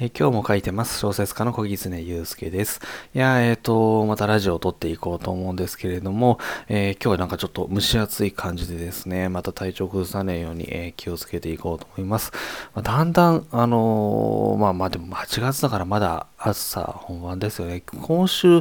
え今日も書いてます。小説家の小狐祐介です。いや、えっ、ー、と、またラジオを撮っていこうと思うんですけれども、えー、今日はなんかちょっと蒸し暑い感じでですね、また体調崩さないように、えー、気をつけていこうと思います。まあ、だんだん、あのまあまあでも8月だからまだ暑さ本番ですよね。今週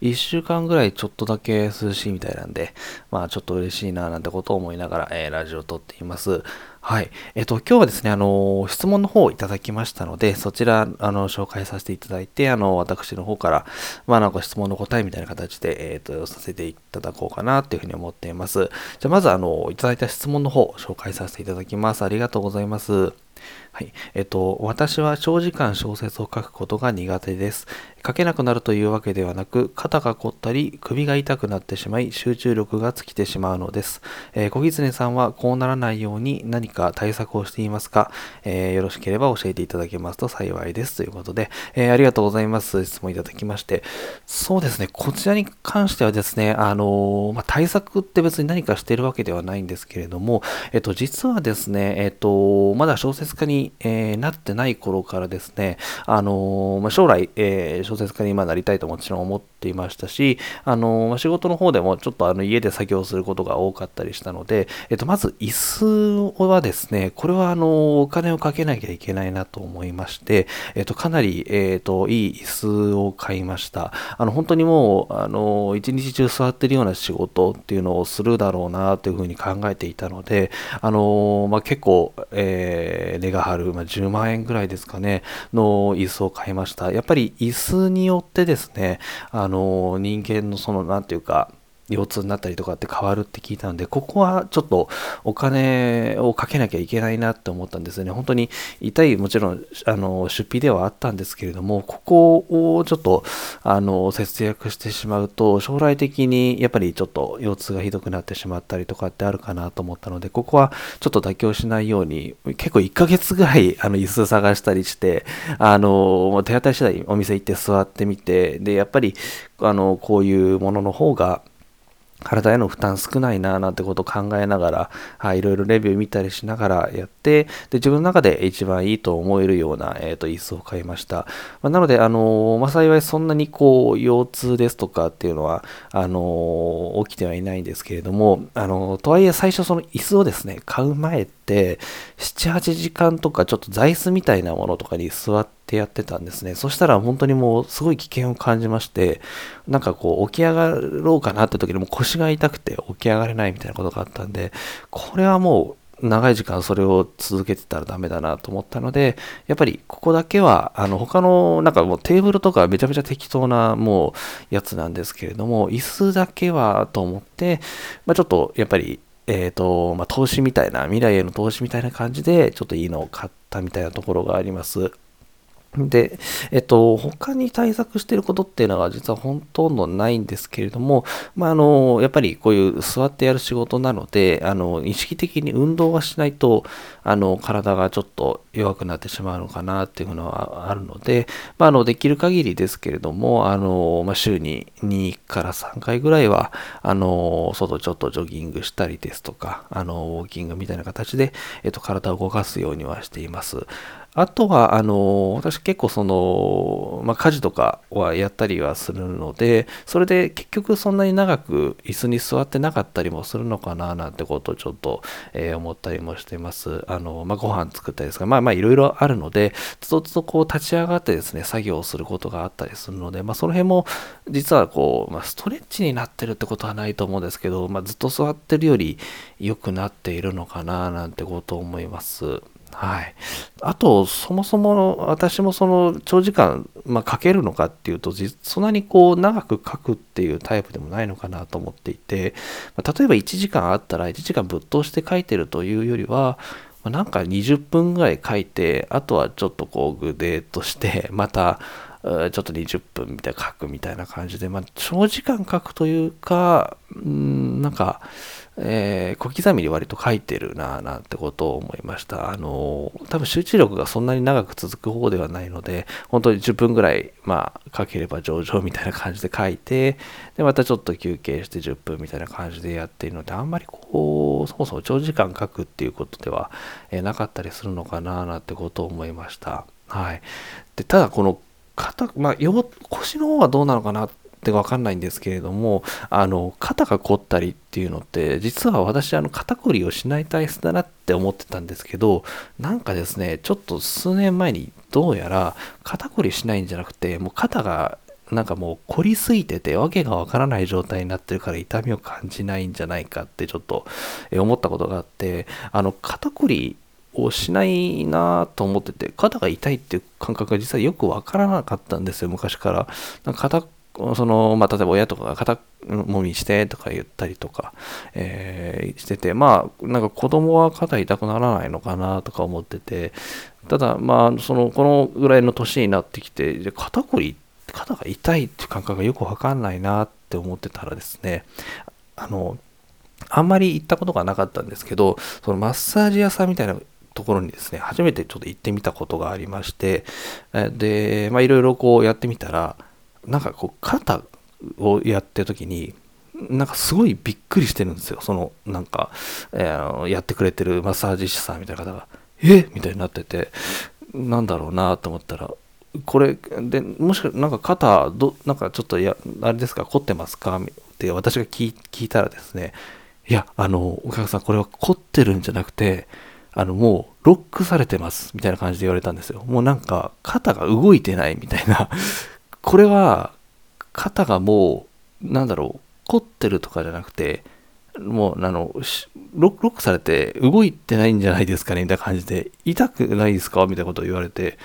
1週間ぐらいちょっとだけ涼しいみたいなんで、まあちょっと嬉しいななんてことを思いながら、えラジオを撮っています。はい。えっと、今日はですね、あの、質問の方をいただきましたので、そちら、あの、紹介させていただいて、あの、私の方から、まあ、なんか質問の答えみたいな形で、えっと、させていただこうかな、というふうに思っています。じゃ、まず、あの、いただいた質問の方、紹介させていただきます。ありがとうございます。はい。えっと、私は長時間小説を書くことが苦手です。書けなくなるというわけではなく、肩が凝ったり、首が痛くなってしまい、集中力が尽きてしまうのです。えー、小狐さんはこうならないように何か対策をしていますか、えー、よろしければ教えていただけますと幸いです。ということで、えー、ありがとうございます。質問いただきまして。そうですね、こちらに関してはですね、あのまあ、対策って別に何かしてるわけではないんですけれども、えっと、実はですね、えっと、まだ小説家にえー、なってない頃からですね、あのー、まあ、将来、えー、小説家に今なりたいともちろん思っていましたし、あの仕事の方でもちょっとあの家で作業することが多かったりしたので、えっと、まず椅子はですね、これはあのお金をかけなきゃいけないなと思いまして、えっと、かなり、えっと、いい椅子を買いました。あの、本当にもう、あの一日中座ってるような仕事っていうのをするだろうなというふうに考えていたので、あのまあ、結構、えー、値が張る、まあ、10万円ぐらいですかね、の椅子を買いました。やっぱり椅子によってですね、あの人間のそのなんていうか腰痛になったりとかって変わるって聞いたので、ここはちょっとお金をかけなきゃいけないなって思ったんですよね。本当に痛い、もちろん、あの、出費ではあったんですけれども、ここをちょっと、あの、節約してしまうと、将来的にやっぱりちょっと腰痛がひどくなってしまったりとかってあるかなと思ったので、ここはちょっと妥協しないように、結構1ヶ月ぐらい、あの、椅子探したりして、あの、手当たり次第お店行って座ってみて、で、やっぱり、あの、こういうものの方が、体への負担少ないななんてことを考えながら、はい、いろいろレビュー見たりしながらやって、で、自分の中で一番いいと思えるような、えっ、ー、と、椅子を買いました。まあ、なので、あのー、まあ、幸いそんなにこう、腰痛ですとかっていうのは、あのー、起きてはいないんですけれども、あのとはいえ最初その椅子をですね、買う前って、7、8時間とかちょっと座椅子みたいなものとかに座って、ってやってたんですね。そしたら本当にもうすごい危険を感じまして、なんかこう起き上がろうかなって時にも腰が痛くて起き上がれないみたいなことがあったんで、これはもう長い時間それを続けてたらダメだなと思ったので、やっぱりここだけは、あの他のなんかもうテーブルとかめちゃめちゃ適当なもうやつなんですけれども、椅子だけはと思って、まあ、ちょっとやっぱりえっ、ー、と、まあ、投資みたいな、未来への投資みたいな感じで、ちょっといいのを買ったみたいなところがあります。で、えっと、他に対策していることっていうのは実はほとんどないんですけれども、まあ、あの、やっぱりこういう座ってやる仕事なので、あの、意識的に運動はしないと、あの、体がちょっと弱くなってしまうのかなっていうのはあるので、まあ、あの、できる限りですけれども、あの、まあ、週に2から3回ぐらいは、あの、外ちょっとジョギングしたりですとか、あの、ウォーキングみたいな形で、えっと、体を動かすようにはしています。あとは、あの、私結構その、まあ、家事とかはやったりはするので、それで結局そんなに長く椅子に座ってなかったりもするのかななんてことをちょっと、えー、思ったりもしてます。あの、まあ、ご飯作ったりですか、まあまあいろいろあるので、つどつどこう立ち上がってですね、作業をすることがあったりするので、まあその辺も実はこう、まあ、ストレッチになってるってことはないと思うんですけど、まあ、ずっと座ってるより良くなっているのかななんてことを思います。はい。あと、そもそも私もその長時間、まあ、書けるのかっていうと、そんなにこう長く書くっていうタイプでもないのかなと思っていて、まあ、例えば1時間あったら1時間ぶっ通して書いてるというよりは、まあ、なんか20分ぐらい書いて、あとはちょっとこうグデーとして、またちょっと20分みたいな書くみたいな感じで、まあ、長時間書くというか、うん、なんか、えー、小刻みに割と書いてるなぁなんてことを思いました。あのー、多分集中力がそんなに長く続く方ではないので、本当に10分ぐらい、まあ、書ければ上々みたいな感じで書いて、で、またちょっと休憩して10分みたいな感じでやっているので、あんまりこう、そもそも長時間書くっていうことでは、えー、なかったりするのかなぁなんてことを思いました。はい。で、ただこの肩、まあ、腰の方はどうなのかなってわかんないんですけれども、あの、肩が凝ったりっていうのって、実は私、あの、肩こりをしない体質だなって思ってたんですけど、なんかですね、ちょっと数年前にどうやら肩こりしないんじゃなくて、もう肩がなんかもう凝りすぎててわけがわからない状態になってるから痛みを感じないんじゃないかってちょっと思ったことがあって、あの肩こりをしないなと思ってて、肩が痛いっていう感覚が実はよくわからなかったんですよ、昔から。か肩その、まあ、例えば親とかが肩もみしてとか言ったりとか、えー、してて、まあ、なんか子供は肩痛くならないのかなとか思ってて、ただ、まあ、その、このぐらいの年になってきて、肩こり肩が痛いっていう感覚がよくわかんないなって思ってたらですね、あの、あんまり行ったことがなかったんですけど、そのマッサージ屋さんみたいなところにですね、初めてちょっと行ってみたことがありまして、で、まあいろいろこうやってみたら、なんかこう肩をやってる時に、なんかすごいびっくりしてるんですよ。その、なんか、えー、やってくれてるマッサージ師さんみたいな方が、え？みたいになってて、なんだろうなと思ったら、これでもしかなんか肩どなんかちょっとやあれですか凝ってますか？って私が聞いたらですねいやあのお客さんこれは凝ってるんじゃなくてあのもうロックされてますみたいな感じで言われたんですよ。もうなんか肩が動いてないみたいなこれは肩がもうなんだろう凝ってるとかじゃなくてもうあのロックされて動いてないんじゃないですかねみたいな感じで痛くないですか？みたいなことを言われて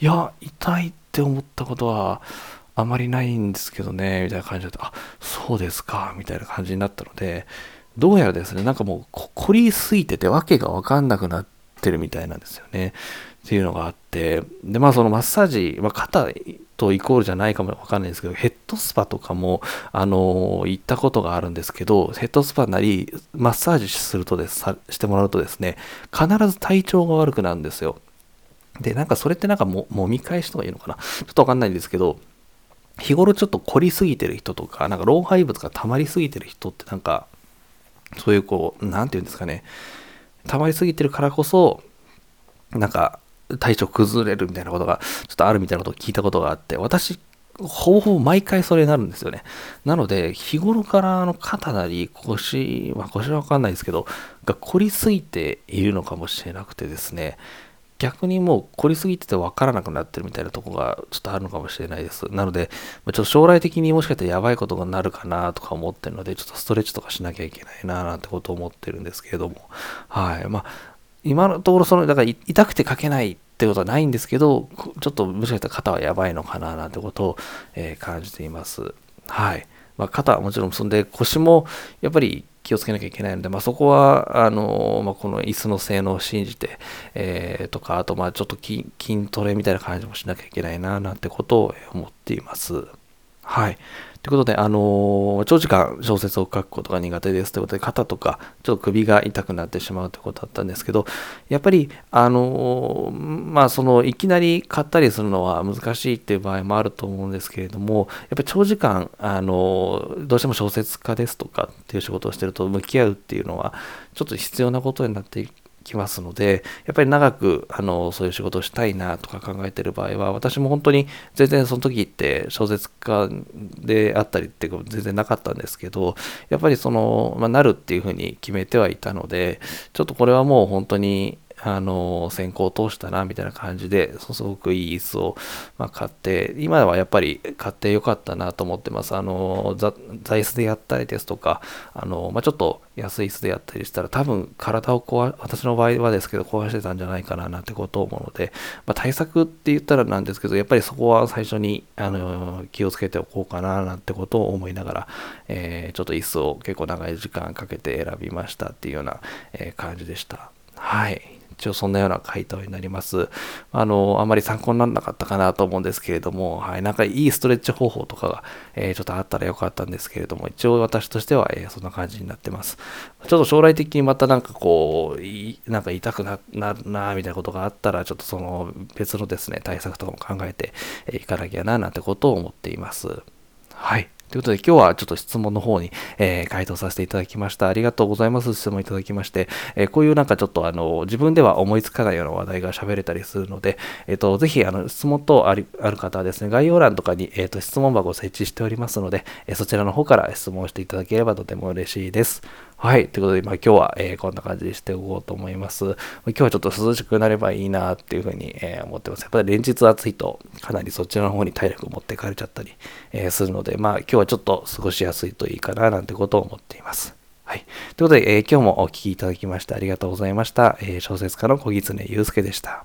いや、痛いって思ったことはあまりないんですけどね、みたいな感じで、あ、そうですか、みたいな感じになったので、どうやらですね、なんかもう凝りすぎててわけがわかんなくなってるみたいなんですよね。っていうのがあって、で、まあそのマッサージ、まあ、肩とイコールじゃないかもわかんないですけど、ヘッドスパとかも、あの行ったことがあるんですけど、ヘッドスパなり、マッサージするとです、してもらうとですね、必ず体調が悪くなるんですよ。で、なんかそれってなんかも、もみ返しとか言うのかな？ちょっとわかんないんですけど、日頃ちょっと凝りすぎてる人とか、なんか老廃物が溜まりすぎてる人ってなんか、そういうこう、なんて言うんですかね、溜まりすぎてるからこそ、なんか体調崩れるみたいなことがちょっとあるみたいなことを聞いたことがあって、私、ほぼほぼ毎回それになるんですよね。なので、日頃からの肩なり腰、まあ腰はわかんないですけど、が凝りすぎているのかもしれなくてですね、逆にもう凝りすぎてて分からなくなってるみたいなとこがちょっとあるのかもしれないです。なので、ちょっと将来的にもしかしたらやばいことがなるかなとか思ってるので、ちょっとストレッチとかしなきゃいけないななんてことを思ってるんですけれども、はい。まあ、今のところその、だから痛くて書けないってことはないんですけど、ちょっともしかしたら肩はやばいのかななんてことを、えー、感じています。はい。まあ、肩はもちろんそんで腰もやっぱり気をつけなきゃいけないので、まあ、そこは、あの、まあ、この椅子の性能を信じて、えー、とか、あと、まあ、ちょっと筋トレみたいな感じもしなきゃいけないな、なんてことを思っています。はい。ということで、あのー、長時間小説を書くことが苦手ですということで、肩とか、ちょっと首が痛くなってしまうということだったんですけど、やっぱり、あのー、まあ、その、いきなり買ったりするのは難しいっていう場合もあると思うんですけれども、やっぱり長時間、あのー、どうしても小説家ですとかっていう仕事をしてると向き合うっていうのは、ちょっと必要なことになってきますので、やっぱり長くあのそういう仕事をしたいなとか考えてる場合は、私も本当に全然その時って小説家であったりっていうか全然なかったんですけど、やっぱりその、まあ、なるっていうふうに決めてはいたので、ちょっとこれはもう本当にあの、先行通したな、みたいな感じで、すごくいい椅子を、まあ、買って、今はやっぱり買ってよかったなと思ってます。あの、座椅子でやったりですとか、あの、まあ、ちょっと安い椅子でやったりしたら、多分体を壊、私の場合はですけど、壊してたんじゃないかな、なんてことを思うので、まあ、対策って言ったらなんですけど、やっぱりそこは最初に、あの、気をつけておこうかな、なんてことを思いながら、えー、ちょっと椅子を結構長い時間かけて選びましたっていうような、えー、感じでした。はい。一応そんなような回答になります。あの、あまり参考にならなかったかなと思うんですけれども、はい、なんかいいストレッチ方法とかが、えー、ちょっとあったらよかったんですけれども、一応私としては、えー、そんな感じになってます。ちょっと将来的にまたなんかこう、なんか痛くなるな、みたいなことがあったら、ちょっとその別のですね、対策とかも考えていかなきゃな、なんてことを思っています。はい。ということで今日はちょっと質問の方に、えー、回答させていただきました。ありがとうございます。質問いただきまして、えー、こういうなんかちょっとあの、自分では思いつかないような話題が喋れたりするので、えっ、ー、と、ぜひあの、質問等ありある方はですね、概要欄とかに、えっ、と、質問箱を設置しておりますので、えそちらの方から質問していただければとても嬉しいです。はい。ということで、まあ、今日は、えー、こんな感じにしておこうと思います。今日はちょっと涼しくなればいいなっていうふうに、えー、思ってます。やっぱり連日暑いと、かなりそっちの方に体力を持ってかれちゃったり、えー、するので、まあ、今日はちょっと過ごしやすいといいかな、なんてことを思っています。はい。ということで、え今日もお聴きいただきましてありがとうございました。え小説家の小狐祐介でした。